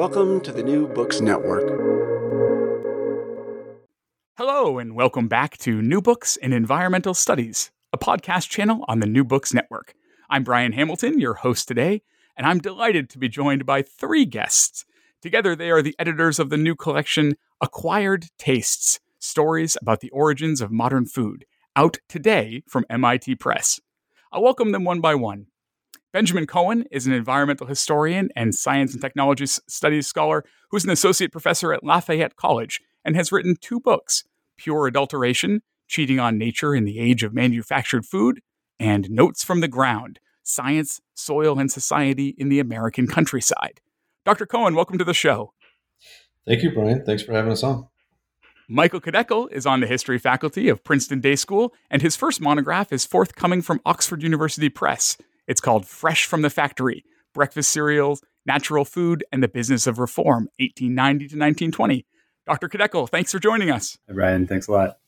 Welcome to the New Books Network. Hello, and welcome back to New Books in Environmental Studies, a podcast channel on the New Books Network. I'm Brian Hamilton, your host today, and I'm delighted to be joined by three guests. Together, they are the editors of the new collection, Acquired Tastes Stories about the Origins of Modern Food, out today from MIT Press. I'll welcome them one by one. Benjamin Cohen is an environmental historian and science and technology studies scholar who's an associate professor at Lafayette College and has written two books Pure Adulteration Cheating on Nature in the Age of Manufactured Food, and Notes from the Ground Science, Soil, and Society in the American Countryside. Dr. Cohen, welcome to the show. Thank you, Brian. Thanks for having us on. Michael Kideckel is on the history faculty of Princeton Day School, and his first monograph is forthcoming from Oxford University Press. It's called Fresh from the Factory Breakfast Cereals, Natural Food, and the Business of Reform, 1890 to 1920. Dr. Kideckel, thanks for joining us. Hey, Brian. Thanks a lot.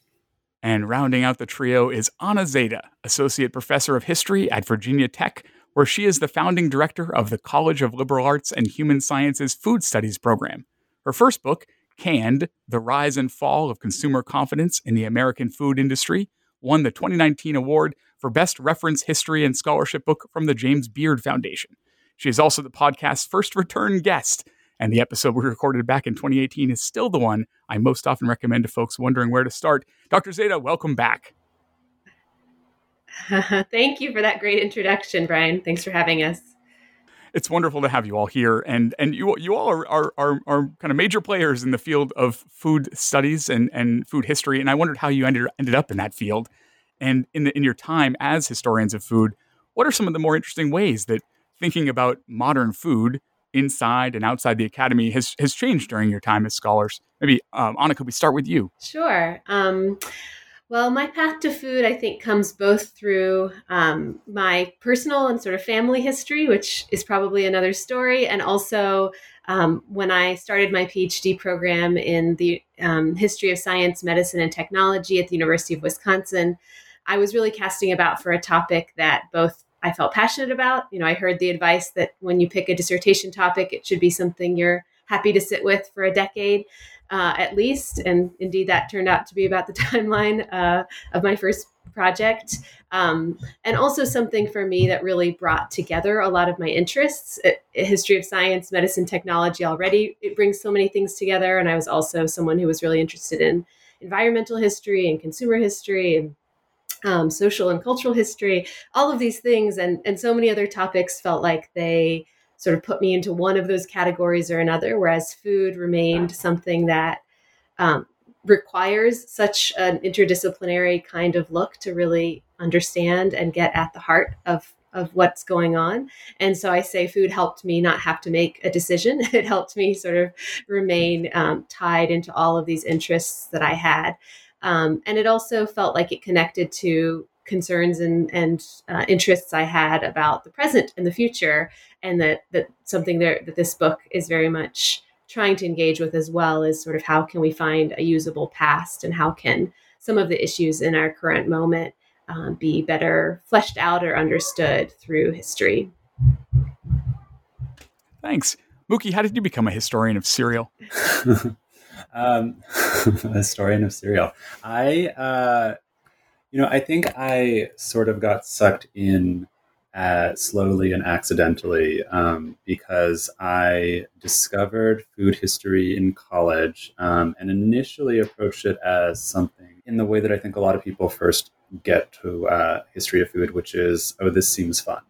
And rounding out the trio is Anna Zeide, Associate Professor of History at Virginia Tech, where she is the founding director of the College of Liberal Arts and Human Sciences Food Studies program. Her first book, Canned The Rise and Fall of Consumer Confidence in the American Food Industry, won the 2019 award for Best Reference History and Scholarship Book from the James Beard Foundation. She is also the podcast's first return guest, and the episode we recorded back in 2018 is still the one I most often recommend to folks wondering where to start. Dr. Zeide, welcome back. Thank you for that great introduction, Brian. Thanks for having us. It's wonderful to have you all here, and and you you all are are, are, are kind of major players in the field of food studies and, and food history. And I wondered how you ended ended up in that field. And in, the, in your time as historians of food, what are some of the more interesting ways that thinking about modern food inside and outside the academy has, has changed during your time as scholars? Maybe, um, Anna, could we start with you? Sure. Um, well, my path to food, I think, comes both through um, my personal and sort of family history, which is probably another story, and also um, when I started my PhD program in the um, history of science, medicine, and technology at the University of Wisconsin. I was really casting about for a topic that both I felt passionate about. You know, I heard the advice that when you pick a dissertation topic, it should be something you're happy to sit with for a decade uh, at least. And indeed, that turned out to be about the timeline uh, of my first project. Um, and also something for me that really brought together a lot of my interests history of science, medicine, technology already. It brings so many things together. And I was also someone who was really interested in environmental history and consumer history and um, social and cultural history, all of these things, and and so many other topics felt like they sort of put me into one of those categories or another, whereas food remained something that um, requires such an interdisciplinary kind of look to really understand and get at the heart of of what's going on. And so I say food helped me not have to make a decision. It helped me sort of remain um, tied into all of these interests that I had. Um, and it also felt like it connected to concerns and, and uh, interests I had about the present and the future, and that that something there that this book is very much trying to engage with as well is sort of how can we find a usable past and how can some of the issues in our current moment um, be better fleshed out or understood through history. Thanks. Mookie, how did you become a historian of cereal? um, a historian of cereal. I, uh, you know, I think I sort of got sucked in uh, slowly and accidentally um, because I discovered food history in college um, and initially approached it as something in the way that I think a lot of people first get to uh, history of food, which is, oh, this seems fun.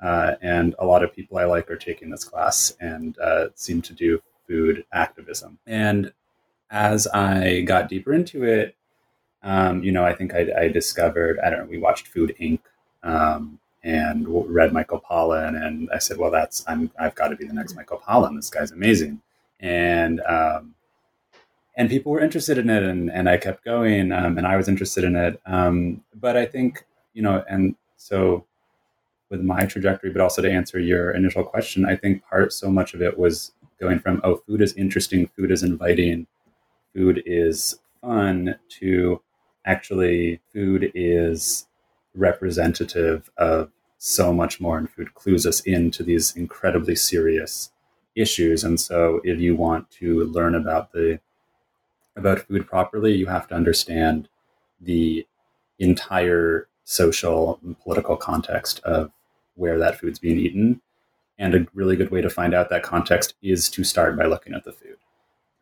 Uh, and a lot of people I like are taking this class and uh, seem to do food activism. And as I got deeper into it, um, you know, I think I, I, discovered, I don't know, we watched Food Inc. Um, and read Michael Pollan, and I said, "Well, that's I'm I've got to be the next Michael Pollan. This guy's amazing." And um, and people were interested in it, and and I kept going, um, and I was interested in it. Um, but I think you know, and so with my trajectory, but also to answer your initial question, I think part so much of it was going from oh, food is interesting, food is inviting, food is fun, to actually food is representative of so much more, and food clues us into these incredibly serious issues. And so, if you want to learn about the about food properly, you have to understand the entire social and political context of where that food's being eaten. And a really good way to find out that context is to start by looking at the food.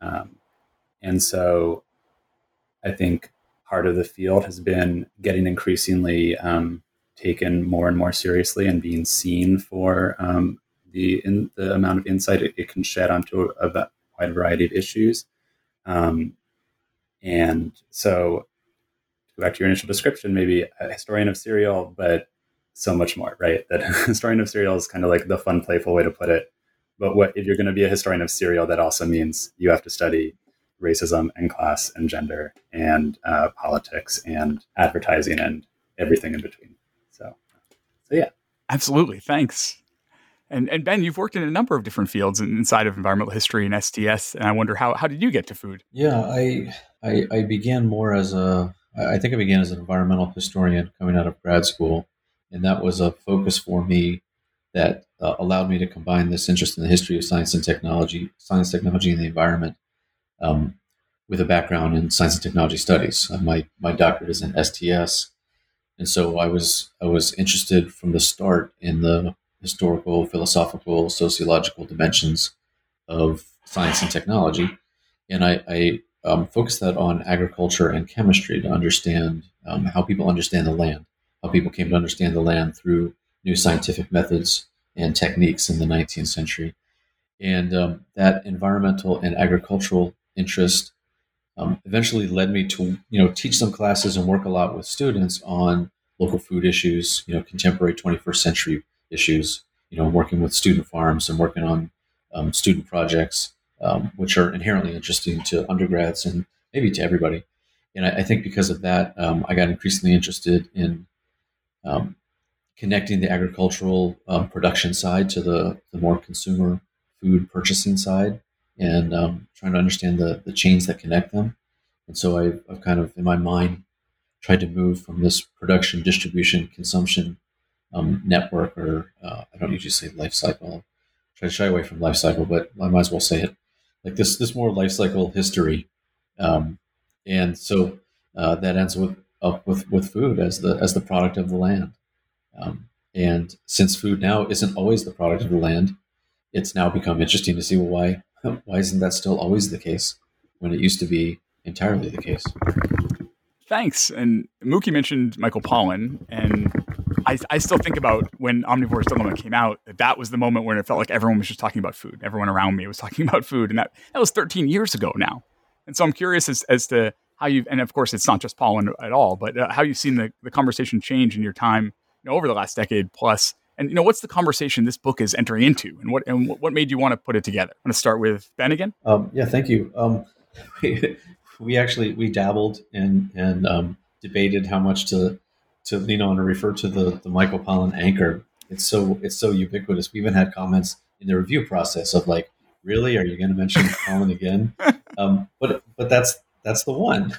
Um, and so I think part of the field has been getting increasingly um, taken more and more seriously and being seen for um, the in, the amount of insight it, it can shed onto a, a, wide variety of issues. Um, and so, to go back to your initial description, maybe a historian of cereal, but so much more, right? That historian of cereal is kind of like the fun, playful way to put it. But what if you're going to be a historian of cereal, that also means you have to study racism and class and gender and uh, politics and advertising and everything in between. So, so yeah. Absolutely. Thanks. And, and Ben, you've worked in a number of different fields inside of environmental history and STS, and I wonder how, how did you get to food? Yeah, I, I, I began more as a I think I began as an environmental historian coming out of grad school, and that was a focus for me that uh, allowed me to combine this interest in the history of science and technology, science, technology, and the environment, um, with a background in science and technology studies. Uh, my my doctorate is in STS, and so I was I was interested from the start in the historical, philosophical, sociological dimensions of science and technology, and I, I um, focused that on agriculture and chemistry to understand um, how people understand the land, how people came to understand the land through new scientific methods and techniques in the 19th century. And um, that environmental and agricultural interest um, eventually led me to you know teach some classes and work a lot with students on local food issues, you know, contemporary 21st century issues. You know, working with student farms and working on um, student projects, um, which are inherently interesting to undergrads and maybe to everybody. And I, I think because of that, um, I got increasingly interested in um, connecting the agricultural um, production side to the, the more consumer food purchasing side and um, trying to understand the, the chains that connect them. And so I've, I've, kind of, in my mind, tried to move from this production, distribution, consumption um, network, or uh, I don't usually say life cycle. I try to shy away from life cycle, but I might as well say it like this. This more life cycle history, um, and so uh, that ends with up with with food as the as the product of the land. Um, and since food now isn't always the product of the land, it's now become interesting to see well, why why isn't that still always the case when it used to be entirely the case? Thanks. And Mookie mentioned Michael Pollan, and I, I still think about when Omnivore's Dilemma came out, that that was the moment when it felt like everyone was just talking about food. Everyone around me was talking about food. And that, that was 13 years ago now. And so I'm curious as, as to how you've, and of course, it's not just Pollan at all, but uh, how you've seen the, the conversation change in your time you know, over the last decade plus. And you know, what's the conversation this book is entering into, and what and what made you want to put it together? I'm going to start with Ben again. Um, yeah, thank you. Um, we, we, actually we dabbled and and um, debated how much to to lean on or refer to the the Michael Pollan anchor. It's so it's so ubiquitous. We even had comments in the review process of like, really, are you going to mention Pollan again? Um, but but that's that's the one.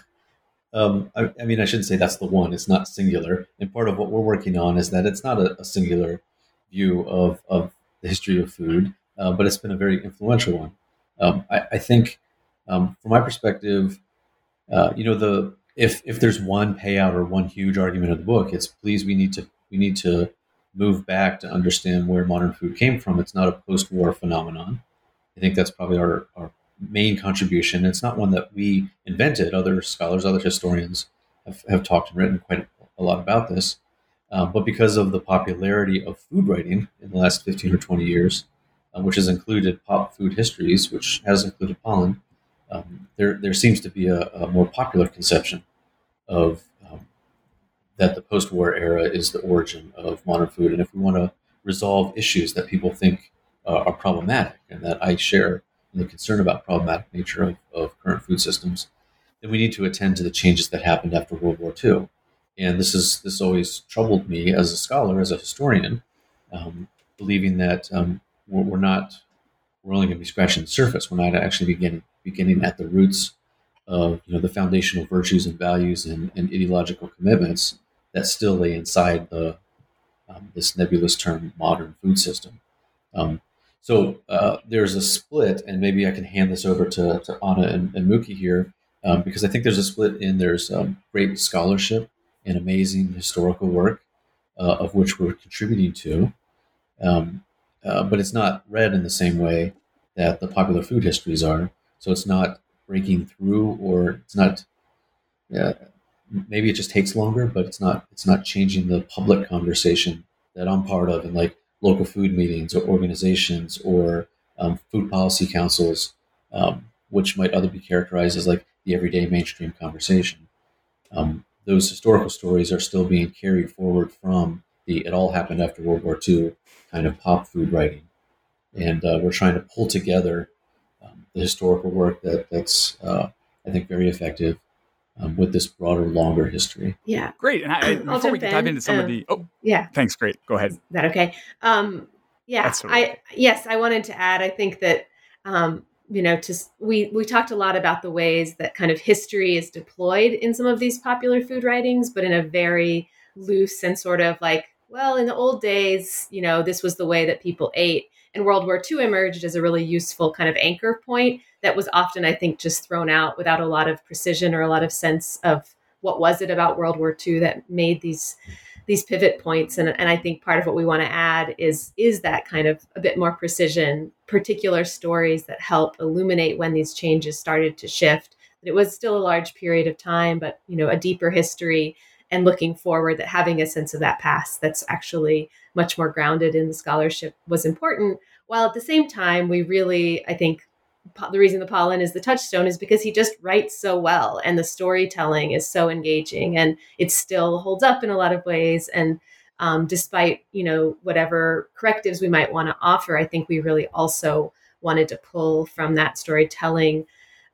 Um, I, I, mean, I shouldn't say that's the one. It's not singular. And part of what we're working on is that it's not a, a singular view of, of the history of food, uh, but it's been a very influential one. Um, I, I, think, um, from my perspective, uh, you know, the if if there's one payout or one huge argument of the book, it's please we need to we need to move back to understand where modern food came from. It's not a post-war phenomenon. I think that's probably our, our main contribution. It's not one that we invented. Other scholars, other historians have, have talked and written quite a lot about this. Um, but because of the popularity of food writing in the last 15 or 20 years, um, which has included pop food histories, which has included Pollan, um, there, there seems to be a, a more popular conception of um, that the post-war era is the origin of modern food. And if we want to resolve issues that people think uh, are problematic and that I share the concern about problematic nature of, of current food systems, then we need to attend to the changes that happened after World War II. And this is this always troubled me as a scholar, as a historian, um, believing that um, we're, we're, not we're only going to be scratching the surface. We're not actually beginning beginning at the roots of you know the foundational virtues and values and, and ideological commitments that still lay inside the um, this nebulous term modern food system. Um, so uh, there's a split, and maybe I can hand this over to, to Anna and, and Mookie here, um, because I think there's a split in there's um, great scholarship and amazing historical work uh, of which we're contributing to, um, uh, but it's not read in the same way that the popular food histories are. So it's not breaking through, or it's not. Yeah, maybe it just takes longer, but it's not. It's not changing the public conversation that I'm part of, and like local food meetings or organizations or um, food policy councils, um, which might other be characterized as like the everyday mainstream conversation. Um, those historical stories are still being carried forward from the "it all happened after World War II" kind of pop food writing, and uh, we're trying to pull together um, the historical work that that's uh, I think very effective um, with this broader, longer history. Yeah, great. And I, before we can dive into some um, of the, oh, yeah, thanks. Great, go ahead. Is that okay? Um, yeah, I yes, I wanted to add. I think that um, you know, to we we talked a lot about the ways that kind of history is deployed in some of these popular food writings, but in a very loose and sort of like, well, in the old days, you know, this was the way that people ate. And World War II emerged as a really useful kind of anchor point that was often, I think, just thrown out without a lot of precision or a lot of sense of what was it about World War II that made these these pivot points. And, and I think part of what we want to add is is that kind of a bit more precision, particular stories that help illuminate when these changes started to shift. It was still a large period of time, but you know, a deeper history and looking forward that having a sense of that past that's actually much more grounded in the scholarship was important while at the same time we really i think the reason the Pollan is the touchstone is because he just writes so well and the storytelling is so engaging and it still holds up in a lot of ways and um, despite you know whatever correctives we might want to offer i think we really also wanted to pull from that storytelling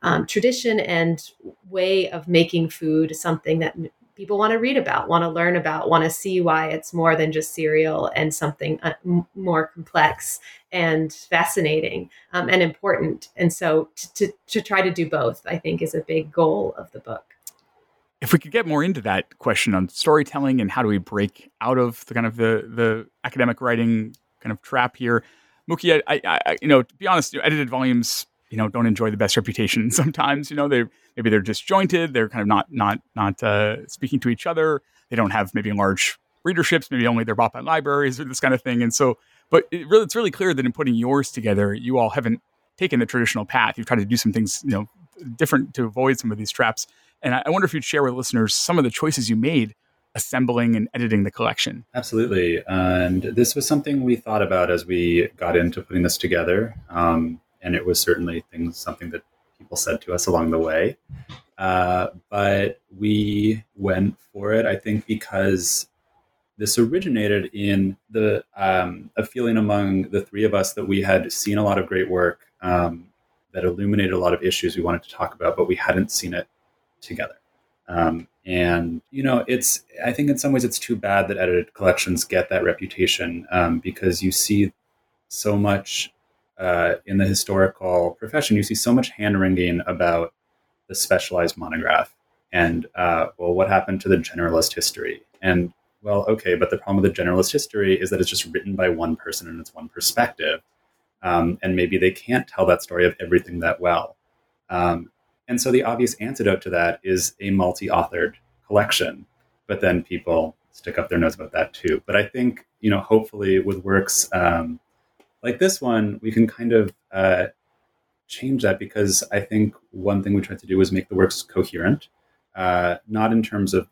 um, tradition and way of making food something that people want to read about, want to learn about, want to see why it's more than just cereal and something uh, more complex and fascinating um, and important. And so to, to, to try to do both, I think, is a big goal of the book. If we could get more into that question on storytelling and how do we break out of the kind of the the academic writing kind of trap here, Mookie, I, I, you know, to be honest, edited volumes you know don't enjoy the best reputation sometimes you know they maybe they're disjointed they're kind of not not not uh, speaking to each other they don't have maybe large readerships maybe only they're bought by libraries or this kind of thing and so but it really, it's really clear that in putting yours together you all haven't taken the traditional path you've tried to do some things you know different to avoid some of these traps and I, I wonder if you'd share with listeners some of the choices you made assembling and editing the collection. Absolutely. And this was something we thought about as we got into putting this together. Um, and it was certainly things, something that people said to us along the way. Uh, but we went for it, I think, because this originated in the um, a feeling among the three of us that we had seen a lot of great work um, that illuminated a lot of issues we wanted to talk about, but we hadn't seen it together. Um, and you know, it's I think in some ways it's too bad that edited collections get that reputation um, because you see so much uh, in the historical profession. You see so much hand wringing about the specialized monograph and uh, well, what happened to the generalist history? And well, okay, but the problem with the generalist history is that it's just written by one person and it's one perspective. Um, and maybe they can't tell that story of everything that well. Um, and so the obvious antidote to that is a multi authored collection. But then people stick up their nose about that too. But I think, you know, hopefully with works um, like this one, we can kind of uh, change that because I think one thing we tried to do was make the works coherent, uh, not in terms of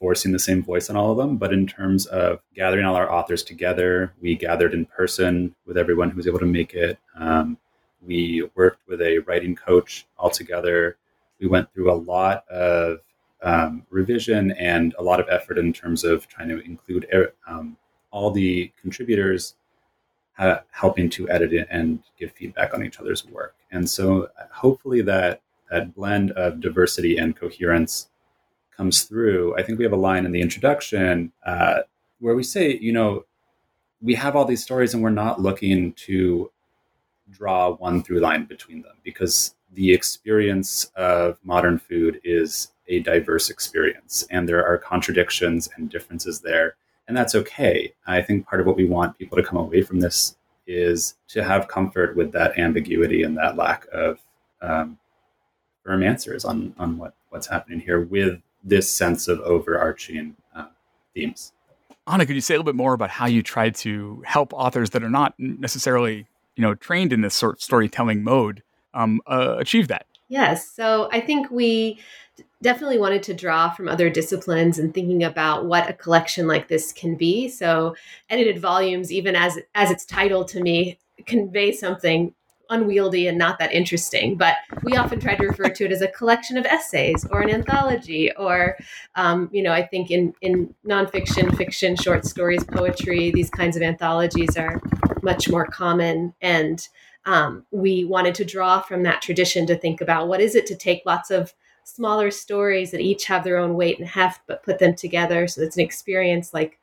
forcing the same voice on all of them, but in terms of gathering all our authors together. We gathered in person with everyone who was able to make it. Um, we worked with a writing coach all together. We went through a lot of um, revision and a lot of effort in terms of trying to include um, all the contributors helping to edit it and give feedback on each other's work. And so uh, hopefully that that blend of diversity and coherence comes through. I think we have a line in the introduction uh, where we say, you know, we have all these stories and we're not looking to draw one through line between them because the experience of modern food is a diverse experience and there are contradictions and differences there and that's okay. I think part of what we want people to come away from this is to have comfort with that ambiguity and that lack of um, firm answers on on what what's happening here with this sense of overarching uh, themes. Anna could you say a little bit more about how you try to help authors that are not necessarily you know trained in this sort of storytelling mode um, uh, achieve that? Yes. So i think we definitely wanted to draw from other disciplines and thinking about what a collection like this can be so edited volumes even as as its title to me convey something unwieldy and not that interesting. But we often try to refer to it as a collection of essays or an anthology, or um, you know, I think in in nonfiction, fiction, short stories, poetry, these kinds of anthologies are much more common and. Um, we wanted to draw from that tradition to think about what is it to take lots of smaller stories that each have their own weight and heft, but put them together so it's an experience like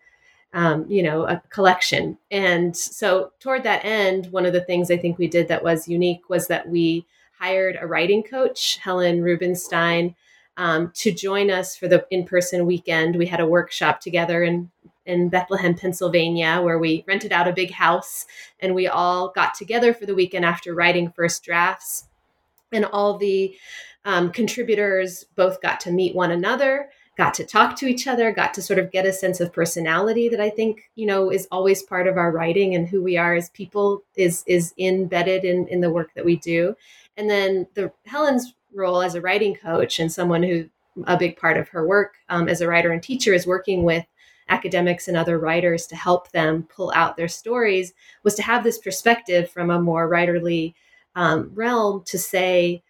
um, you know, a collection. And so, toward that end, one of the things I think we did that was unique was that we hired a writing coach, Helen Rubinstein, um, to join us for the in-person weekend. We had a workshop together in in Bethlehem, Pennsylvania, where we rented out a big house and we all got together for the weekend after writing first drafts. And all the um, contributors both got to meet one another got to talk to each other, got to sort of get a sense of personality that I think, you know, is always part of our writing and who we are as people is is embedded in in the work that we do. And then the Helen's role as a writing coach and someone who a big part of her work um, as a writer and teacher is working with academics and other writers to help them pull out their stories was to have this perspective from a more writerly um, realm to say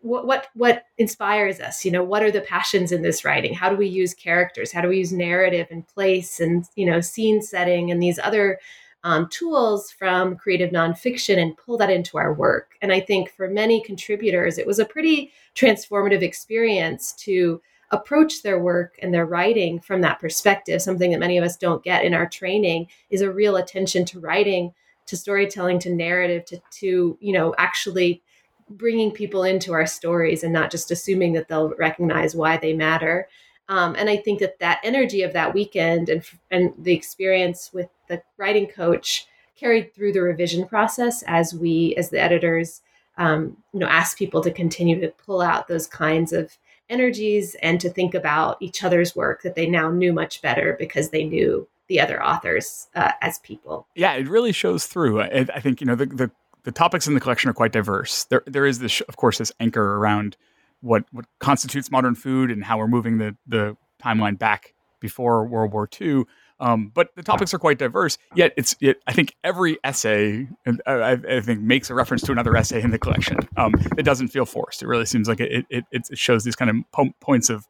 what what what inspires us? You know what are the passions in this writing? How do we use characters? How do we use narrative and place and you know scene setting and these other um, tools from creative nonfiction and pull that into our work? And i think for many contributors it was a pretty transformative experience to approach their work and their writing from that perspective something that many of us don't get in our training is a real attention to writing to storytelling to narrative to to you know actually bringing people into our stories and not just assuming that they'll recognize why they matter. Um, and I think that that energy of that weekend and and the experience with the writing coach carried through the revision process as we, as the editors, um, you know, ask people to continue to pull out those kinds of energies and to think about each other's work that they now knew much better because they knew the other authors uh, as people. Yeah, it really shows through. I, I think you know the, the the topics in the collection are quite diverse. There, there is this, of course, this anchor around what what constitutes modern food and how we're moving the the timeline back before World War II. Um, but the topics are quite diverse. Yet it's it, I think every essay I, I, think makes a reference to another essay in the collection. Um, it doesn't feel forced. It really seems like it it, it shows these kind of po- points of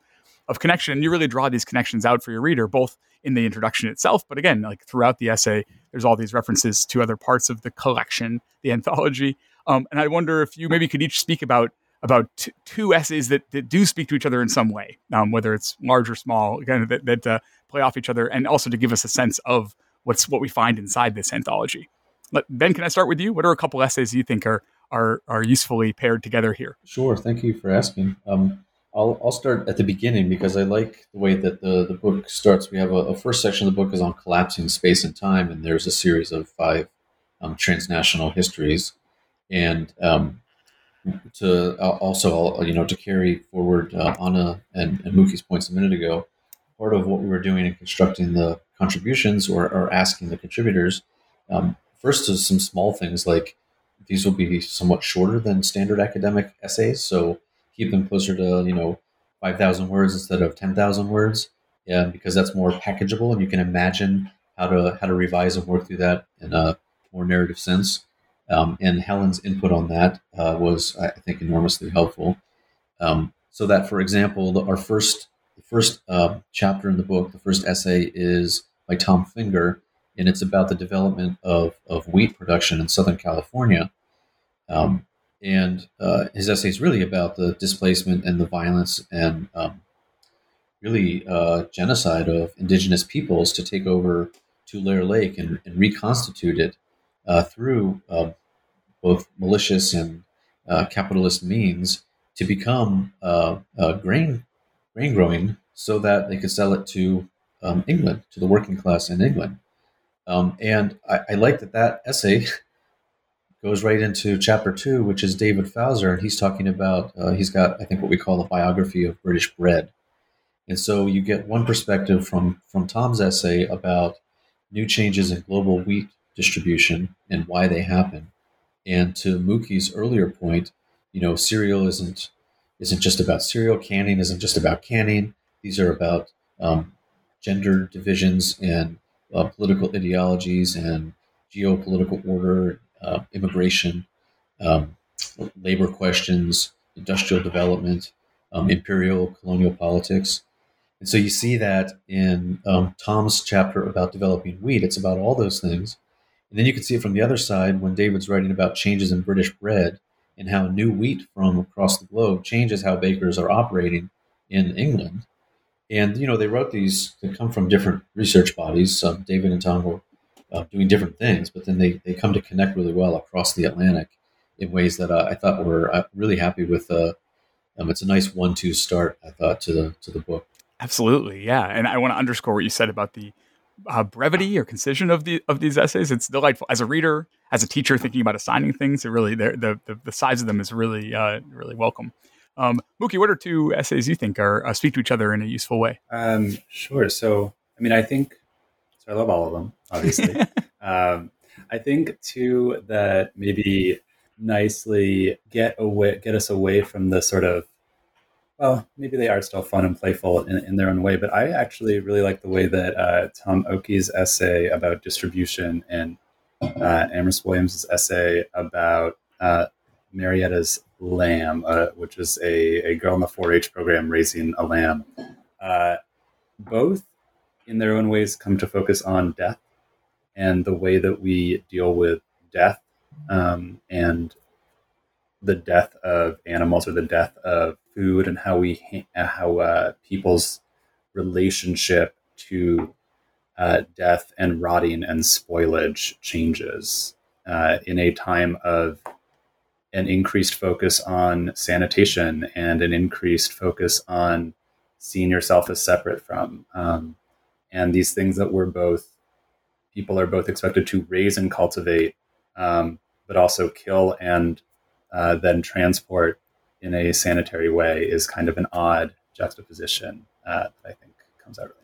of connection. And You really draw these connections out for your reader, both in the introduction itself, but again, like throughout the essay, there's all these references to other parts of the collection, the anthology. Um, and I wonder if you maybe could each speak about about t- two essays that, that do speak to each other in some way, um, whether it's large or small, again, that, that uh, play off each other, and also to give us a sense of what's what we find inside this anthology. But ben, can I start with you? What are a couple essays you think are are are usefully paired together here? Sure. Thank you for asking. Um, I'll, I'll start at the beginning because I like the way that the, the book starts. We have a, a first section of the book is on collapsing space and time, and there's a series of five um, transnational histories. And um, to uh, also, you know, to carry forward uh, Anna and, and Mookie's points a minute ago, part of what we were doing in constructing the contributions or, or asking the contributors, um, first is some small things like these will be somewhat shorter than standard academic essays. So keep them closer to, you know, 5,000 words instead of 10,000 words. Yeah, because that's more packageable and you can imagine how to how to revise and work through that in a more narrative sense. Um, and Helen's input on that uh, was, I think, enormously helpful. Um, so that, for example, the, our first the first uh, chapter in the book, the first essay, is by Tom Finger, and it's about the development of, of wheat production in Southern California. Um, and uh, his essay is really about the displacement and the violence and um, really uh, genocide of indigenous peoples to take over Tulare Lake and, and reconstitute it uh, through uh, both malicious and uh, capitalist means to become uh, grain grain growing so that they could sell it to um, England, to the working class in England. Um, and I, I, like that that essay goes right into chapter two, which is David Fauser, and he's talking about uh, he's got I think what we call a biography of British bread, and so you get one perspective from from Tom's essay about new changes in global wheat distribution and why they happen. And to Mookie's earlier point, you know, cereal isn't isn't just about cereal. Canning isn't just about canning. These are about um, gender divisions and uh, political ideologies and geopolitical order, uh, immigration, um, labor questions, industrial development, um, imperial colonial politics. And so you see that in um, Tom's chapter about developing wheat. It's about all those things. And then you can see it from the other side when David's writing about changes in British bread and how new wheat from across the globe changes how bakers are operating in England. And, you know, they wrote these, they come from different research bodies. Um, David and Tom were uh, doing different things, but then they, they come to connect really well across the Atlantic in ways that uh, I thought were uh, really happy with. Uh, um, it's a nice one-two start, I thought, to the to the book. Absolutely, yeah. And I want to underscore what you said about the uh, brevity or concision of the of these essays. It's delightful as a reader, as a teacher thinking about assigning things. It really the the the size of them is really uh, really welcome. Um, Mookie, what are two essays you think are uh, speak to each other in a useful way? Um, sure. So, I mean, I think so. I love all of them, obviously. um, I think too that maybe nicely get away get us away from the sort of well, maybe they are still fun and playful in, in their own way, but I actually really like the way that uh, Tom Okie's essay about distribution and uh, Amrys Williams' essay about uh, Marietta's lamb, uh, which is a, a girl in the 4 H program raising a lamb, uh, both in their own ways come to focus on death and the way that we deal with death um, and the death of animals or the death of food and how we how uh, people's relationship to uh, death and rotting and spoilage changes uh, in a time of an increased focus on sanitation and an increased focus on seeing yourself as separate from um, and these things that we're both people are both expected to raise and cultivate um, but also kill and uh, then transport in a sanitary way is kind of an odd juxtaposition uh, that I think comes out really.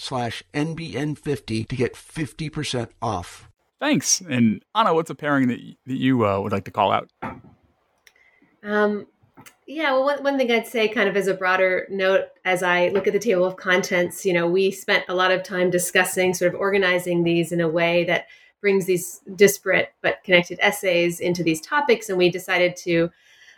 slash NBN50 to get 50% off. Thanks. And Anna, what's a pairing that, that you uh, would like to call out? Um, yeah, well, one, one thing I'd say, kind of as a broader note, as I look at the table of contents, you know, we spent a lot of time discussing, sort of organizing these in a way that brings these disparate but connected essays into these topics. And we decided to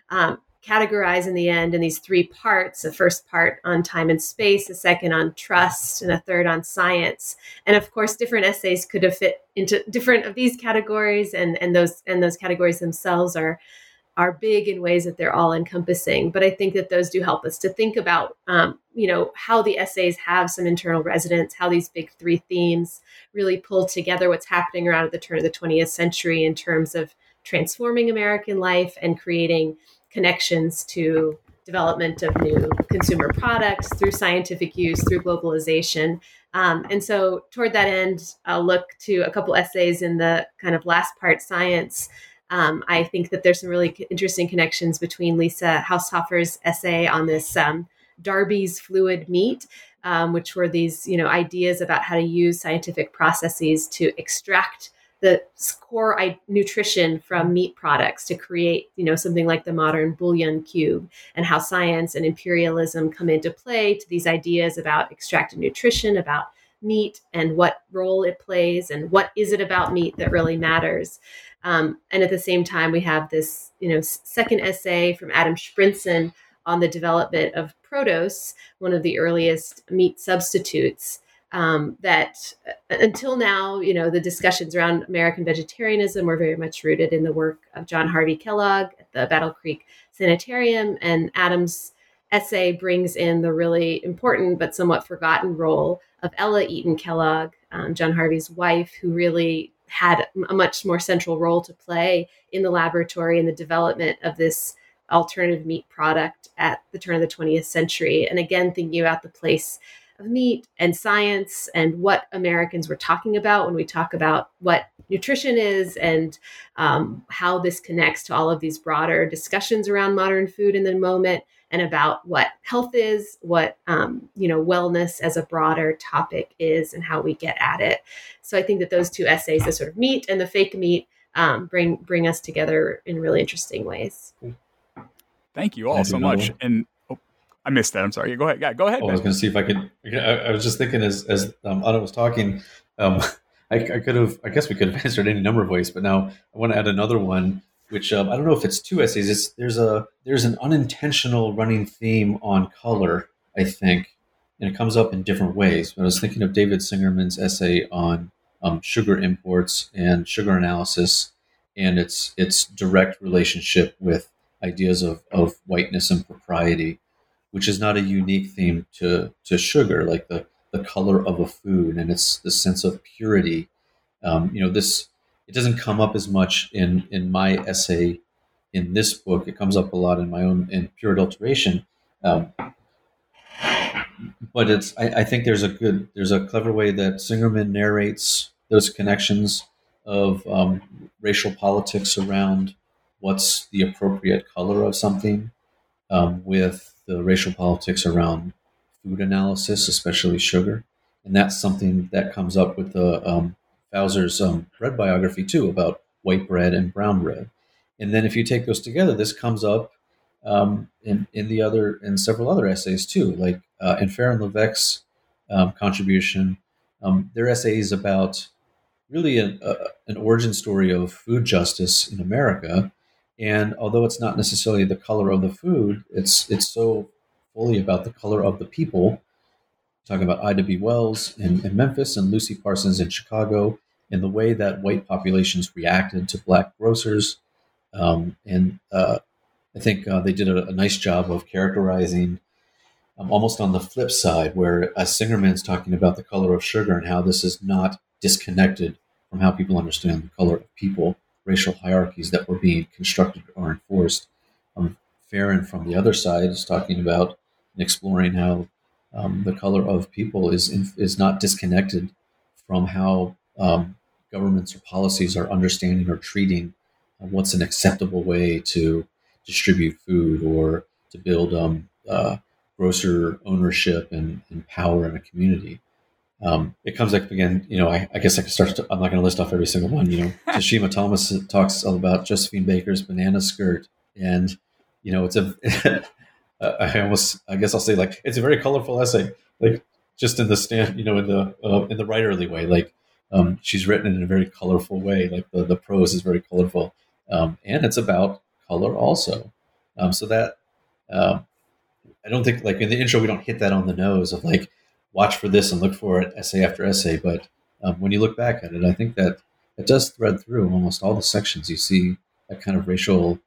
um, categorize in the end in these three parts a first part on time and space a second on trust and a third on science. And of course different essays could have fit into different of these categories and and those and those categories themselves are are big in ways that they're all encompassing but i think that those do help us to think about um, you know how the essays have some internal resonance how these big three themes really pull together what's happening around at the turn of the 20th century in terms of transforming american life and creating connections to development of new consumer products through scientific use through globalization. Um, and so toward that end i'll look to a couple essays in the kind of last part science. Um, i think that there's some really interesting connections between lisa haushofer's essay on this um, darby's fluid meat um, which were these you know ideas about how to use scientific processes to extract the core nutrition from meat products to create you know something like the modern bouillon cube and how science and imperialism come into play to these ideas about extracted nutrition about meat and what role it plays and what is it about meat that really matters. Um, and at the same time we have this you know second essay from adam shprintzen on the development of Protose one of the earliest meat substitutes um, that uh, until now, you know, the discussions around American vegetarianism were very much rooted in the work of John Harvey Kellogg at the Battle Creek Sanitarium. And Adams' essay brings in the really important but somewhat forgotten role of Ella Eaton Kellogg, um, John Harvey's wife, who really had a much more central role to play in the laboratory in the development of this alternative meat product at the turn of the 20th century. And again, thinking about the place of meat and science and what Americans were talking about when we talk about what nutrition is and um, how this connects to all of these broader discussions around modern food in the moment and about what health is, what um, you know wellness as a broader topic is, and how we get at it. So I think that those two essays, the sort of meat and the fake meat, um, bring bring us together in really interesting ways. Thank you all so much. And I missed that. I'm sorry. Go ahead. Yeah, go ahead. Oh, I was going to see if I could. I, I, was just thinking as as um, Anna was talking, um, I, I, could have. I guess we could have answered any number of ways, but now I want to add another one, which um, I don't know if it's two essays. It's there's a there's an unintentional running theme on color, I think, and it comes up in different ways. But I was thinking of David Singerman's essay on um, sugar imports and sugar analysis, and its its direct relationship with ideas of of whiteness and propriety which is not a unique theme to to sugar, like the the color of a food and it's the sense of purity. Um, you know, this it doesn't come up as much in in my essay in this book. It comes up a lot in my own in pure adulteration. Um, but it's I, I, think there's a good there's a clever way that Singerman narrates those connections of um, racial politics around what's the appropriate color of something um, with the racial politics around food analysis, especially sugar, and that's something that comes up with the um, Fauser's um, bread biography too about white bread and brown bread. And then if you take those together, this comes up um, in in the other in several other essays too, like uh, in Farron Levesque's um, contribution. Um, their essay is about really an, uh, an origin story of food justice in America. And although it's not necessarily the color of the food, it's it's so fully about the color of the people. Talking about Ida B. Wells in, in Memphis and Lucy Parsons in Chicago, and the way that white populations reacted to black grocers. Um, and uh, I think uh, they did a, a, nice job of characterizing um, almost on the flip side, where a Singerman's talking about the color of sugar and how this is not disconnected from how people understand the color of people, racial hierarchies that were being constructed or enforced. Um, Farren from the other side is talking about and exploring how um, the color of people is is not disconnected from how um, governments or policies are understanding or treating uh, what's an acceptable way to distribute food or to build um, uh, grocer ownership and, and, power in a community. Um, it comes up again, you know, I, I guess I could start, to, I'm not going to list off every single one, you know, Tashima Thomas talks about Josephine Baker's banana skirt and, you know, it's a, I almost, I guess I'll say like, it's a very colorful essay, like just in the stand, you know, in the, uh, in the writerly way, like, um, she's written in a very colorful way. Like the, the prose is very colorful. Um, and it's about color also. Um, so that, uh, I don't think like in the intro, we don't hit that on the nose of like, watch for this and look for it essay after essay. But um, when you look back at it, I think that it does thread through almost all the sections. You see that kind of racial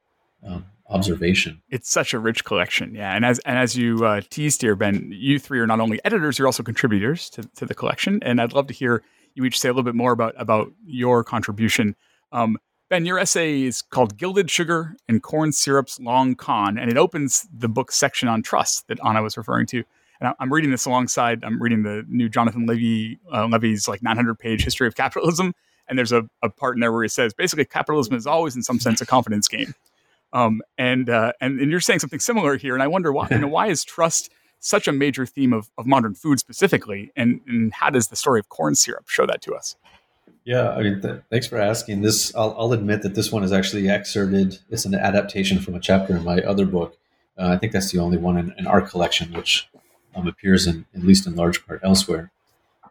um, observation. It's such a rich collection, yeah. And as and as you uh, teased here, Ben, you three are not only editors, you're also contributors to, to the collection. And I'd love to hear you each say a little bit more about about your contribution. Um, ben, your essay is called "Gilded Sugar and Corn Syrup's Long Con," and it opens the book section on trust that Anna was referring to. And I'm reading this alongside. I'm reading the new Jonathan Levy uh, Levy's like 900 page history of capitalism, and there's a, a part in there where he says basically capitalism is always in some sense a confidence game. Um, and, uh, and and you're saying something similar here, and I wonder why. You know, why is trust such a major theme of, of modern food specifically, and, and how does the story of corn syrup show that to us? Yeah, I mean, th- thanks for asking. This, I'll, I'll, admit that this one is actually excerpted. It's an adaptation from a chapter in my other book. Uh, I think that's the only one in, in our collection, which um, appears in at least in large part elsewhere.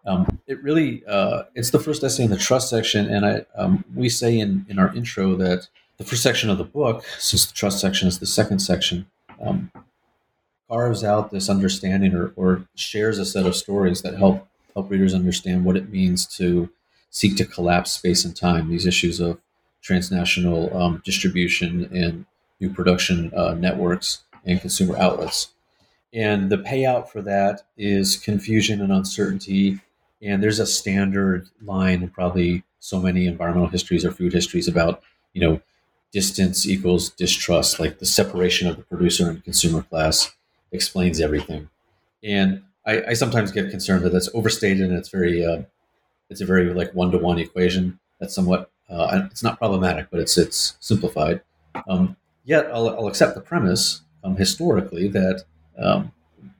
Um, it really, uh, it's the first essay in the trust section, and I, um, we say in in our intro that the first section of the book, since the trust section is the second section, um, carves out this understanding or, or shares a set of stories that help help readers understand what it means to seek to collapse space and time. These issues of transnational um, distribution and new production uh, networks and consumer outlets. And the payout for that is confusion and uncertainty. And there's a standard line in probably so many environmental histories or food histories about, you know, distance equals distrust, like the separation of the producer and consumer class explains everything. And I, I sometimes get concerned that that's overstated and it's very, uh, it's a very like one to one equation. That's somewhat, uh, it's not problematic, but it's it's simplified. Um, yet I'll, I'll, accept the premise um, historically that um,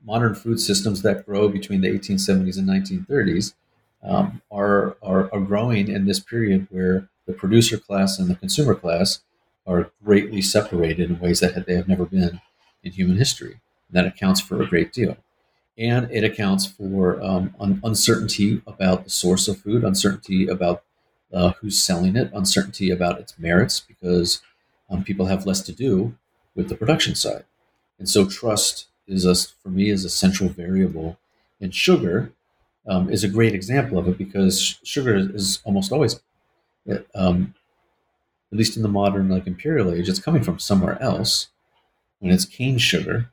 modern food systems that grow between the 1870s and 1930s um, are, are are growing in this period where the producer class and the consumer class are greatly separated in ways that they have never been in human history. And That accounts for a great deal. And it accounts for um, un- uncertainty about the source of food, uncertainty about uh, who's selling it, uncertainty about its merits, because um, people have less to do with the production side. And so trust is, a, for me, is a central variable. And sugar um, is a great example of it because sugar is almost always, um, at least in the modern like imperial age, it's coming from somewhere else. When it's cane sugar,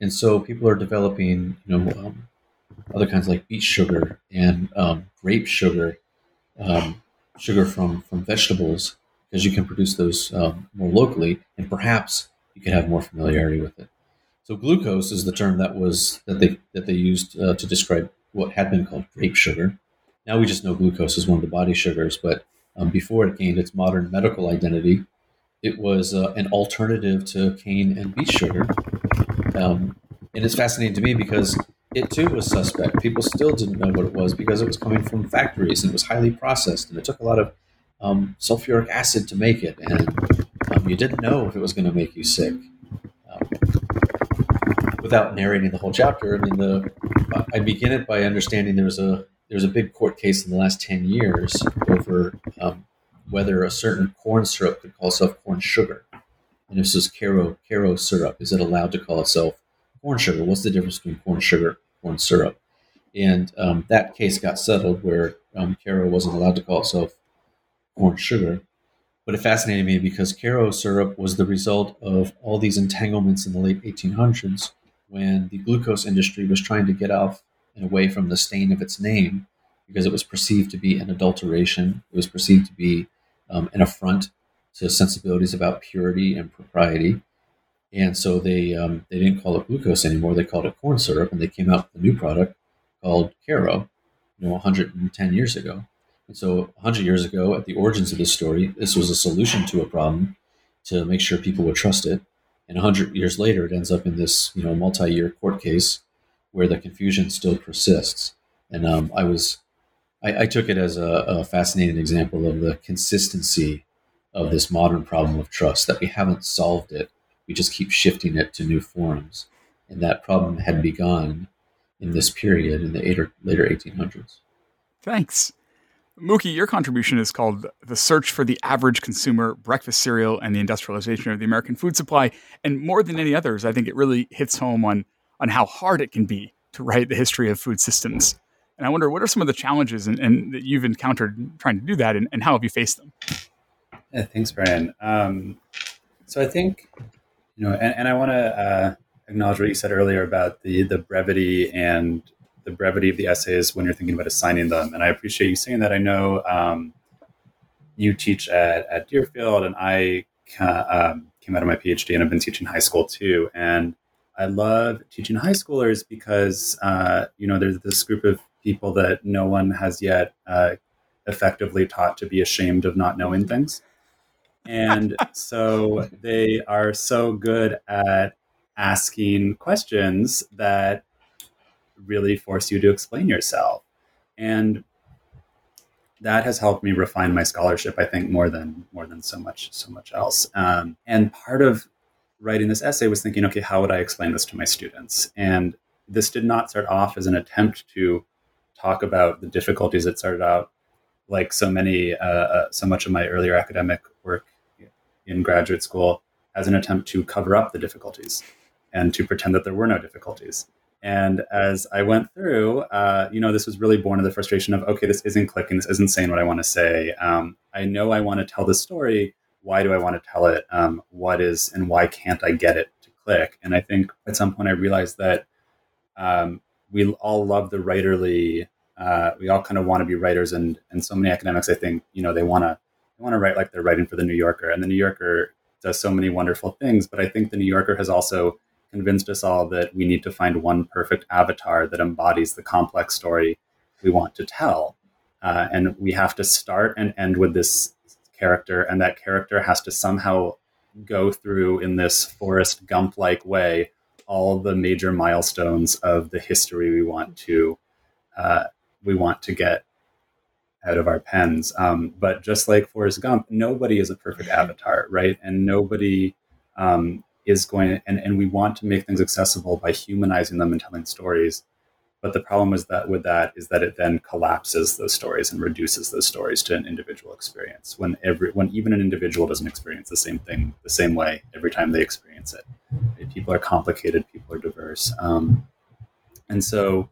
and so people are developing, you know, um, other kinds like beet sugar and um, grape sugar, um, sugar from from vegetables, because you can produce those um, more locally, and perhaps you can have more familiarity with it. So glucose is the term that was that they that they used uh, to describe what had been called grape sugar. Now we just know glucose is one of the body sugars, but um, before it gained its modern medical identity, it was uh, an alternative to cane and beet sugar um, and it's fascinating to me because it too was suspect. People still didn't know what it was because it was coming from factories and it was highly processed and it took a lot of um, sulfuric acid to make it. And um, you didn't know if it was going to make you sick. Um, without narrating the whole chapter, I mean, the I begin it by understanding there was a there was a big court case in the last 10 years over um, whether a certain corn syrup could call itself corn sugar. And if this is caro Karo syrup. Is it allowed to call itself corn sugar? What's the difference between corn sugar and corn syrup? And um, that case got settled where um, Karo wasn't allowed to call itself corn sugar. But it fascinated me because Karo syrup was the result of all these entanglements in the late 1800s when the glucose industry was trying to get off and away from the stain of its name because it was perceived to be an adulteration. It was perceived to be um, an affront to sensibilities about purity and propriety. And so they um, they didn't call it glucose anymore. They called it corn syrup, and they came out with a new product called Karo, you know, 110 years ago. And so 100 years ago, at the origins of this story, this was a solution to a problem to make sure people would trust it. And 100 years later, it ends up in this, you know, multi-year court case where the confusion still persists. And um, I was, I, I, took it as a, a fascinating example of the consistency of this modern problem of trust that we haven't solved it. We just keep shifting it to new forms. And that problem had begun in this period in the later, later 1800s. Thanks. Mookie, your contribution is called The Search for the Average Consumer Breakfast Cereal and the Industrialization of the American Food Supply. And more than any others, I think it really hits home on, on how hard it can be to write the history of food systems. And I wonder, what are some of the challenges and, that you've encountered trying to do that, and, and how have you faced them? Yeah, thanks, Brian. Um, so I think, you know, and, and I want to uh, acknowledge what you said earlier about the the brevity and the brevity of the essays when you're thinking about assigning them. And I appreciate you saying that. I know um, you teach at, at Deerfield, and I um, came out of my PhD and I've been teaching high school too. And I love teaching high schoolers because, uh, you know, there's this group of people that no one has yet uh, effectively taught to be ashamed of not knowing things. And so they are so good at asking questions that really force you to explain yourself. And that has helped me refine my scholarship, I think, more than more than so much so much else. Um, and part of writing this essay was thinking, okay, how would I explain this to my students? And this did not start off as an attempt to talk about the difficulties. It started out like so many, uh, uh, so much of my earlier academic work in graduate school as an attempt to cover up the difficulties and to pretend that there were no difficulties. And as I went through, uh, you know, this was really born of the frustration of, okay, this isn't clicking, this isn't saying what I want to say. Um, I know I want to tell the story. Why do I want to tell it? Um, what is and why can't I get it to click? And I think at some point I realized that um, we all love the writerly. Uh, we all kind of want to be writers, and and so many academics, I think, you know, they want to they want to write like they're writing for the New Yorker, and the New Yorker does so many wonderful things. But I think the New Yorker has also convinced us all that we need to find one perfect avatar that embodies the complex story we want to tell. Uh, and we have to start and end with this character, and that character has to somehow go through in this Forrest Gump like way all the major milestones of the history we want to uh, we want to get out of our pens. Um, but just like Forrest Gump, nobody is a perfect avatar, right? And nobody um, is going to, and, and we want to make things accessible by humanizing them and telling stories. But the problem is that with that is that it then collapses those stories and reduces those stories to an individual experience when every when even an individual doesn't experience the same thing the same way every time they experience it. People are complicated, people are diverse. Um, and so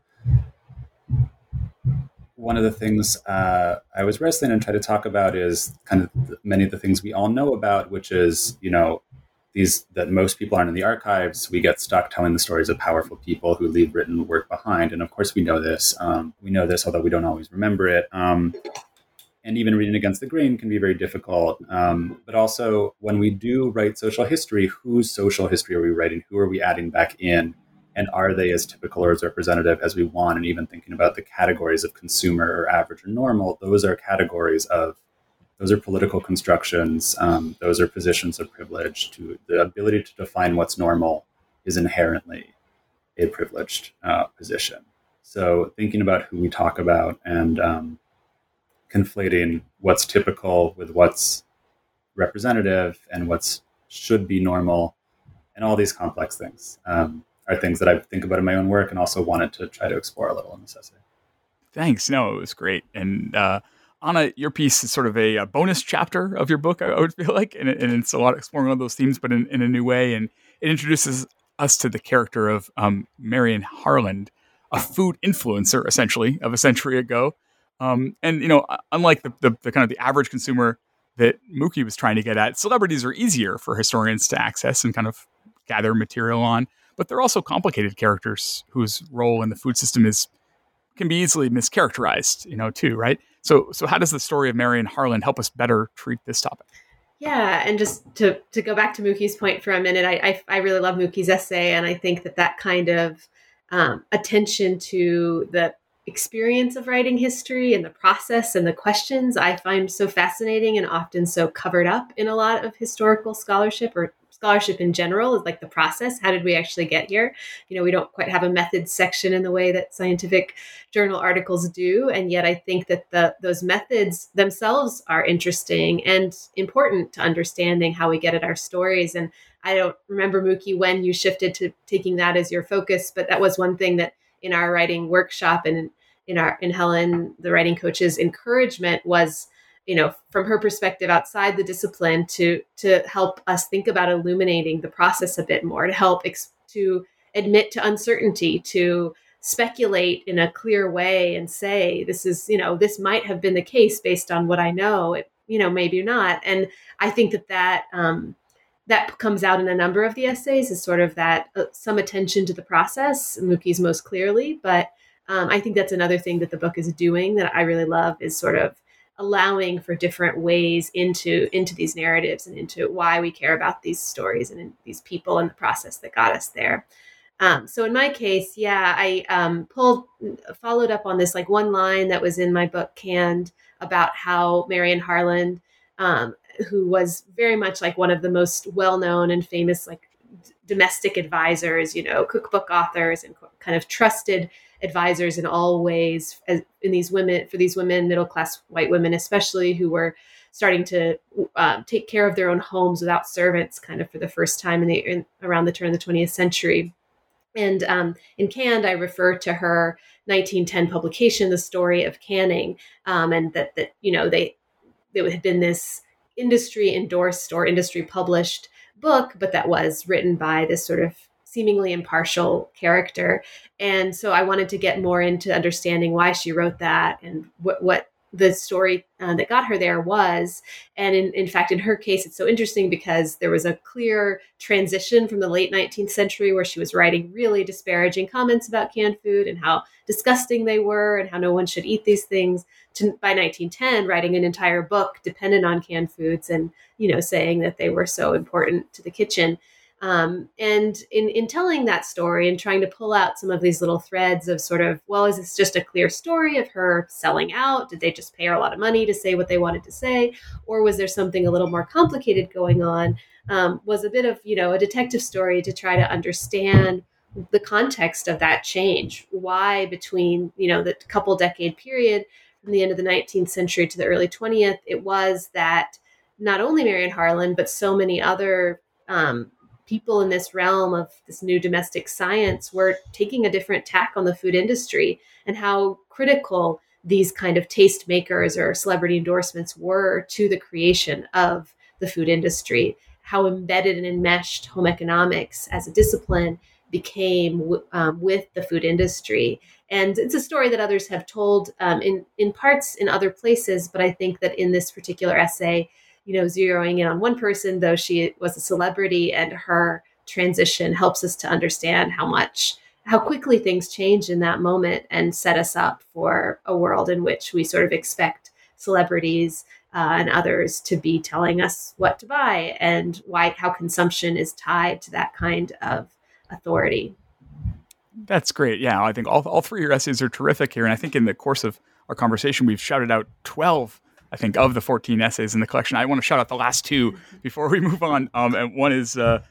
one of the things uh, I was wrestling and try to talk about is kind of many of the things we all know about, which is, you know, these that most people aren't in the archives. We get stuck telling the stories of powerful people who leave written work behind, and of course we know this. Um, we know this, although we don't always remember it. Um, and even reading against the grain can be very difficult. Um, but also, when we do write social history, whose social history are we writing? Who are we adding back in? And are they as typical or as representative as we want? And even thinking about the categories of consumer or average or normal, those are categories of those are political constructions. Um, those are positions of privilege. To the ability to define what's normal is inherently a privileged uh, position. So thinking about who we talk about and um, conflating what's typical with what's representative and what's should be normal, and all these complex things um, are things that I think about in my own work and also wanted to try to explore a little in this essay. Thanks. No, it was great. And uh, Anna, your piece is sort of a, a, bonus chapter of your book, I, would feel like, and, and, it's a lot exploring all those themes, but in, in, a new way. And it introduces us to the character of um, Marion Harland, a food influencer, essentially, of a century ago. Um, and you know, unlike the, the, the kind of the average consumer that Mookie was trying to get at, celebrities are easier for historians to access and kind of gather material on, but they're also complicated characters whose role in the food system is can be easily mischaracterized, you know, too, right? So, so how does the story of Marion Harland help us better treat this topic? Yeah, and just to to go back to Mookie's point for a minute, I I, I really love Mookie's essay, and I think that that kind of um, attention to the experience of writing history and the process and the questions I find so fascinating and often so covered up in a lot of historical scholarship or scholarship in general is like the process. How did we actually get here? You know, we don't quite have a methods section in the way that scientific journal articles do, and yet I think that the those methods themselves are interesting and important to understanding how we get at our stories. And I don't remember Mookie when you shifted to taking that as your focus, but that was one thing that in our writing workshop and in our in Helen, the writing coach's encouragement was you know from her perspective outside the discipline to to help us think about illuminating the process a bit more to help ex- to admit to uncertainty to speculate in a clear way and say this is you know this might have been the case based on what i know it, you know maybe not. And i think that that um, that comes out in a number of the essays is sort of that uh, some attention to the process mookie's most clearly but um, i think that's another thing that the book is doing that i really love is sort of allowing for different ways into into these narratives and into why we care about these stories and these people and the process that got us there. Um, so in my case, yeah, I um, pulled followed up on this like one line that was in my book Canned about how Marion Harland, um, who was very much like one of the most well known and famous like d- domestic advisors, you know, cookbook authors and kind of trusted advisors in all ways as, in these women for these women middle class white women especially who were starting to um, take care of their own homes without servants kind of for the first time in the in, around the turn of the 20th century. And um, in canned i refer to her 1910 publication the story of canning um, and that that you know they there had been this industry endorsed or industry published book but that was written by this sort of seemingly impartial character. And so I wanted to get more into understanding why she wrote that and what, what the story uh, that got her there was. And in, in fact, in her case, it's so interesting because there was a clear transition from the late 19th century where she was writing really disparaging comments about canned food and how disgusting they were and how no one should eat these things to by 1910 writing an entire book dependent on canned foods and you know saying that they were so important to the kitchen um, and in, in telling that story and trying to pull out some of these little threads of sort of, well, is this just a clear story of her selling out? Did they just pay her a lot of money to say what they wanted to say? Or was there something a little more complicated going on? Um, was a bit of, you know, a detective story to try to understand the context of that change. Why between, you know, the couple decade period from the end of the 19th century to the early 20th, it was that not only Marion Harland, but so many other um, people in this realm of this new domestic science were taking a different tack on the food industry and how critical these kind of taste makers or celebrity endorsements were to the creation of the food industry. How embedded and enmeshed home economics as a discipline became um, with the food industry. And it's a story that others have told um, in in parts in other places but i think that in this particular essay you know, zeroing in on one person, though she was a celebrity and her transition helps us to understand how much, how quickly things change in that moment and set us up for a world in which we sort of expect celebrities uh, and others to be telling us what to buy and why, how consumption is tied to that kind of authority. That's great. Yeah, I think all, all three of your essays are terrific here. And I think in the course of our conversation, we've shouted out 12 I think, of the 14 essays in the collection. I want to shout out the last two before we move on. Um, and one is uh,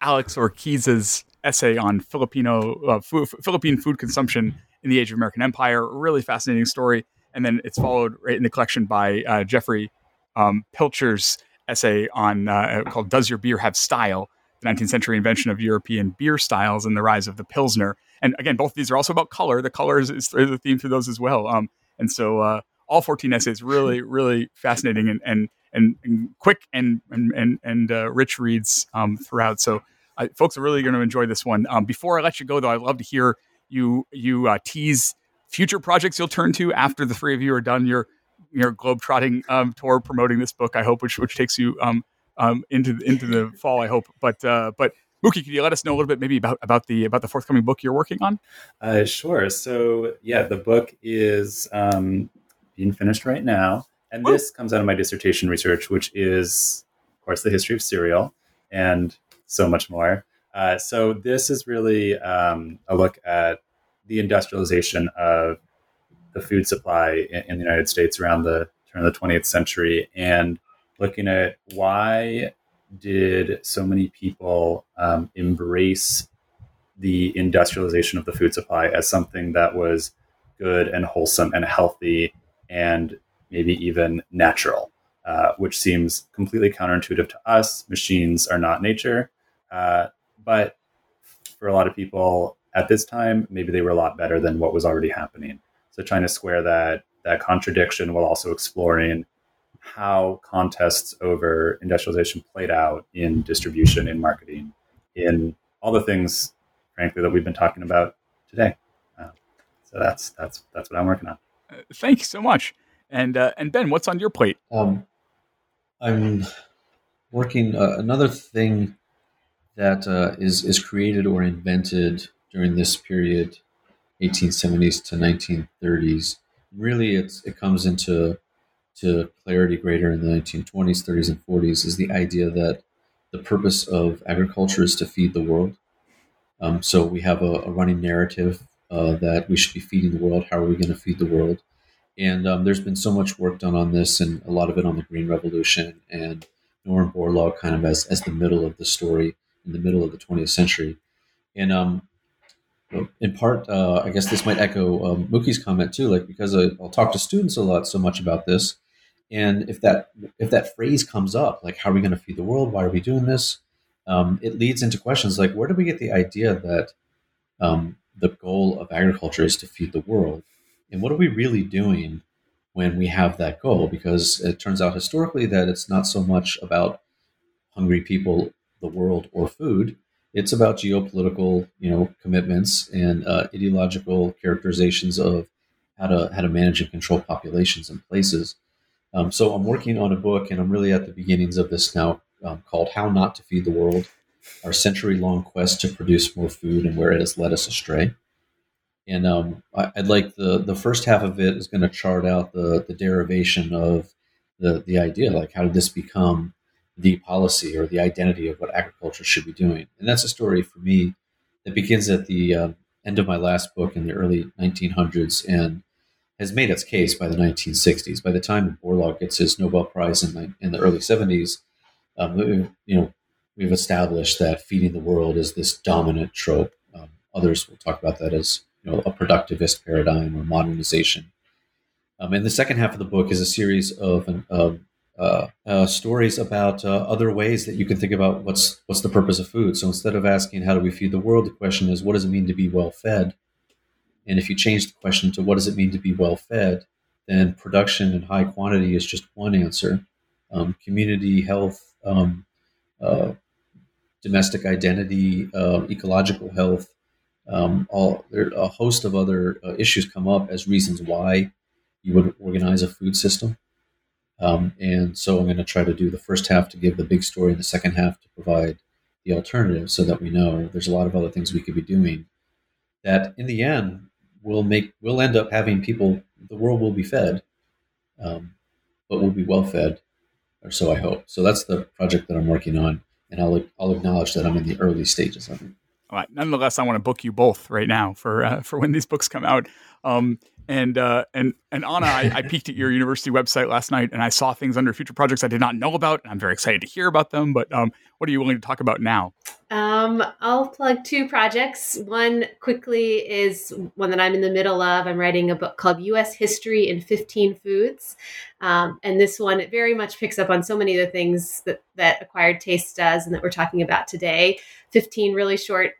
Alex Orquiza's essay on Filipino uh, Philippine food consumption in the age of American Empire. really fascinating story. And then it's followed right in the collection by uh, Jeffrey um, Pilcher's essay on uh, called "Does Your Beer Have Style?" The 19th century invention of European beer styles and the rise of the Pilsner. and again, both of these are also about color. The colors is, is the theme through those as well. Um, and so uh, all 14 essays really, really fascinating and and and, and quick and and and, uh, rich reads um, throughout. So uh, folks are really going to enjoy this one. Um, before I let you go, though, I'd love to hear you you uh, tease future projects you'll turn to after the three of you are done your your globetrotting um, tour promoting this book. I hope, which which takes you um, um, into into the fall. I hope, but uh, but Mookie, can you let us know a little bit maybe about about the about the forthcoming book you're working on? Uh, sure. So yeah, the book is um, being finished right now, and this comes out of my dissertation research, which is, of course, the history of cereal and so much more. Uh, so this is really um, a look at the industrialization of the food supply in, in, the United States around the turn of the 20th century and looking at why did so many people um, embrace the industrialization of the food supply as something that was good and wholesome and healthy and maybe even natural, uh, which seems completely counterintuitive to us. Machines are not nature. Uh, but for a lot of people at this time, maybe they were a lot better than what was already happening. So trying to square that that contradiction while also exploring how contests over industrialization played out in distribution, in marketing, in all the things, frankly, that we've been talking about today. Uh, so that's that's that's what I'm working on. Uh, thank you so much. And uh, and Ben, what's on your plate? Um, I'm working uh, another thing that uh, is is created or invented during this period, 1870s to 1930s. Really, it's it comes into to clarity greater in the 1920s, 30s, and 40s is the idea that the purpose of agriculture is to feed the world. Um, so we have a, a running narrative uh, that we should be feeding the world. How are we going to feed the world? And um, there's been so much work done on this, and a lot of it on the Green Revolution and Norman Borlaug kind of as, as the middle of the story in the middle of the 20th century. And um, in part, uh, I guess this might echo um, Mookie's comment too, like because I, will talk to students a lot so much about this. And if that if that phrase comes up, like how are we going to feed the world? Why are we doing this? Um, it leads into questions like where do we get the idea that um, the goal of agriculture is to feed the world, and what are we really doing when we have that goal? Because it turns out historically that it's not so much about hungry people the world or food. It's about geopolitical, you know, commitments and uh, ideological characterizations of how to how to manage and control populations and places. Um, so I'm working on a book, and I'm really at the beginnings of this now, um, called "How Not to Feed the World: Our Century-Long Quest to Produce More Food and Where It Has Led Us Astray." And um, I, would like the the first half of it is going to chart out the the derivation of the the idea, like how did this become the policy or the identity of what agriculture should be doing. And that's a story for me that begins at the uh, end of my last book in the early 1900s and has made its case by the 1960s. By the time Borlaug gets his Nobel Prize in the, in the early 70s, um, you know, we've established that feeding the world is this dominant trope. Um, others will talk about that as you know a productivist paradigm or modernization. Um, and the second half of the book is a series of, of uh, uh, stories about uh, other ways that you can think about what's what's the purpose of food. So instead of asking how do we feed the world, the question is what does it mean to be well fed? And if you change the question to what does it mean to be well fed, then production in high quantity is just one answer. Um, community health, um, uh, domestic identity, uh, ecological health, um, all there a host of other uh, issues come up as reasons why you would organize a food system. Um, and so I'm going to try to do the first half to give the big story, and the second half to provide the alternative, so that we know there's a lot of other things we could be doing. That in the end will make we'll end up having people. The world will be fed, um, but will be well fed, or so I hope. So that's the project that I'm working on, and I'll I'll acknowledge that I'm in the early stages of it. All right. Nonetheless, I want to book you both right now for uh, for when these books come out. Um, And uh, and and Anna, I, I peeked at your university website last night, and I saw things under future projects I did not know about, and I'm very excited to hear about them. But um, what are you willing to talk about now? Um, I'll plug two projects. One quickly is one that I'm in the middle of. I'm writing a book called U.S. History in 15 Foods, um, and this one it very much picks up on so many of the things that that Acquired Taste does, and that we're talking about today. 15 really short,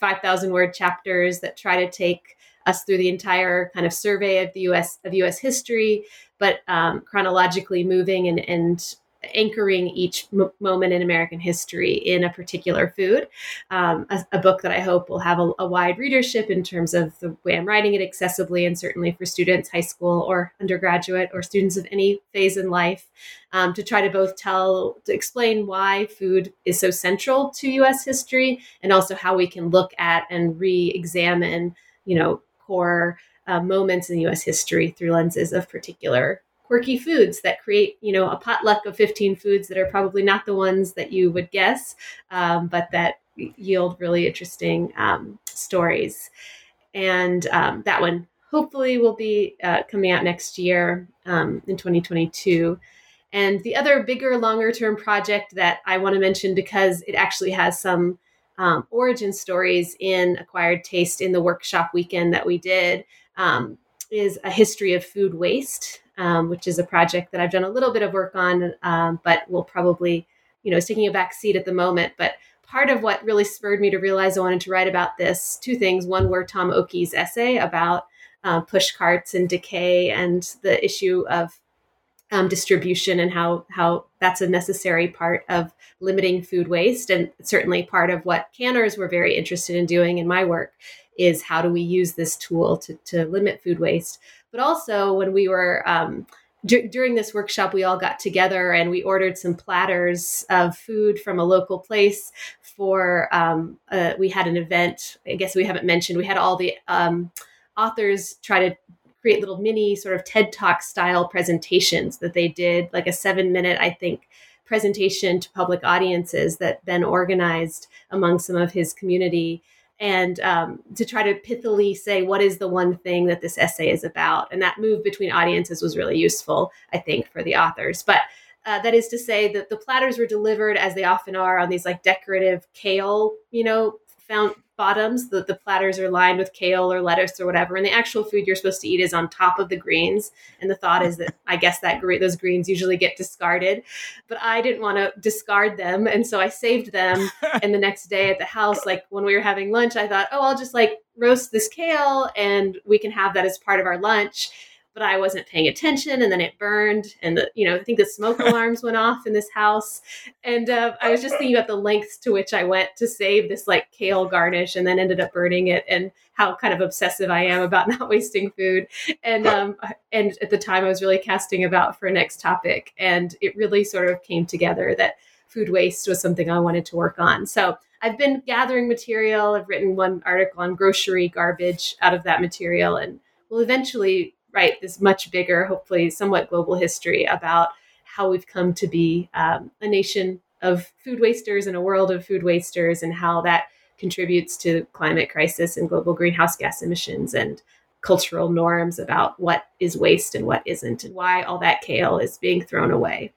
5,000 word chapters that try to take us through the entire kind of survey of the U.S. of U.S. history, but um, chronologically moving and, and anchoring each m- moment in American history in a particular food. Um, a, a, book that I hope will have a, a, wide readership in terms of the way I'm writing it accessibly, and certainly for students, high school or undergraduate, or students of any phase in life, um, to try to both tell, to explain why food is so central to U.S. history, and also how we can look at and re-examine, you know, core uh, moments in U.S. history through lenses of particular quirky foods that create, you know, a potluck of 15 foods that are probably not the ones that you would guess, um, but that yield really interesting um, stories. And um, that one hopefully will be uh, coming out next year um, in 2022. And the other bigger, longer term project that I want to mention because it actually has some um, origin stories in acquired taste in the workshop weekend that we did um, is a history of food waste, um, which is a project that I've done a little bit of work on, um, but will probably, you know, is taking a back seat at the moment. But part of what really spurred me to realize I wanted to write about this, two things. One were Tom Okie's essay about uh, push carts and decay and the issue of um, distribution and how how that's a necessary part of limiting food waste. And certainly part of what canners were very interested in doing in my work is how do we use this tool to, to limit food waste. But also when we were um, d- during this workshop we all got together and we ordered some platters of food from a local place for um, uh, we had an event. I guess we haven't mentioned we had all the um, authors try to create little mini sort of TED Talk style presentations that they did, like a seven minute, I think, presentation to public audiences that Ben organized among some of his community. And um, to try to pithily say what is the one thing that this essay is about. And that move between audiences was really useful, I think, for the authors. But uh, that is to say that the platters were delivered as they often are on these like decorative kale, you know, found bottoms. The, the platters are lined with kale or lettuce or whatever. And the actual food you're supposed to eat is on top of the greens. And the thought is that I guess that those greens usually get discarded. But I didn't want to discard them. And so I saved them. and the next day at the house, like when we were having lunch, I thought, oh, I'll just like roast this kale and we can have that as part of our lunch but I wasn't paying attention, and then it burned, and the, you know I think the smoke alarms went off in this house, and uh, I was just thinking about the lengths to which I went to save this like kale garnish, and then ended up burning it, and how kind of obsessive I am about not wasting food, and um, and at the time I was really casting about for a next topic, and it really sort of came together that food waste was something I wanted to work on, so. I've been gathering material. I've written one article on grocery garbage out of that material, and will eventually write this much bigger, hopefully somewhat global history about how we've come to be um, a nation of food wasters and a world of food wasters and how that contributes to climate crisis and global greenhouse gas emissions and cultural norms about what is waste and what isn't and why all that kale is being thrown away.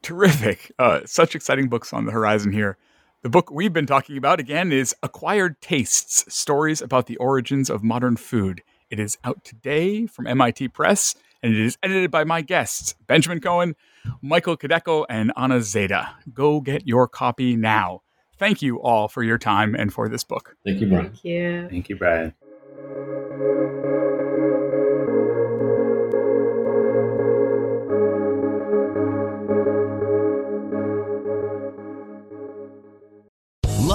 Terrific. Uh, such exciting books on the horizon here. The book we've been talking about again is Acquired Tastes Stories about the Origins of Modern Food. It is out today from MIT Press, and it is edited by my guests, Benjamin Cohen, Michael Kideckel, and Anna Zeide. Go get your copy now. Thank you all for your time and for this book. Thank you, Brian. Thank you. Thank you, Brian.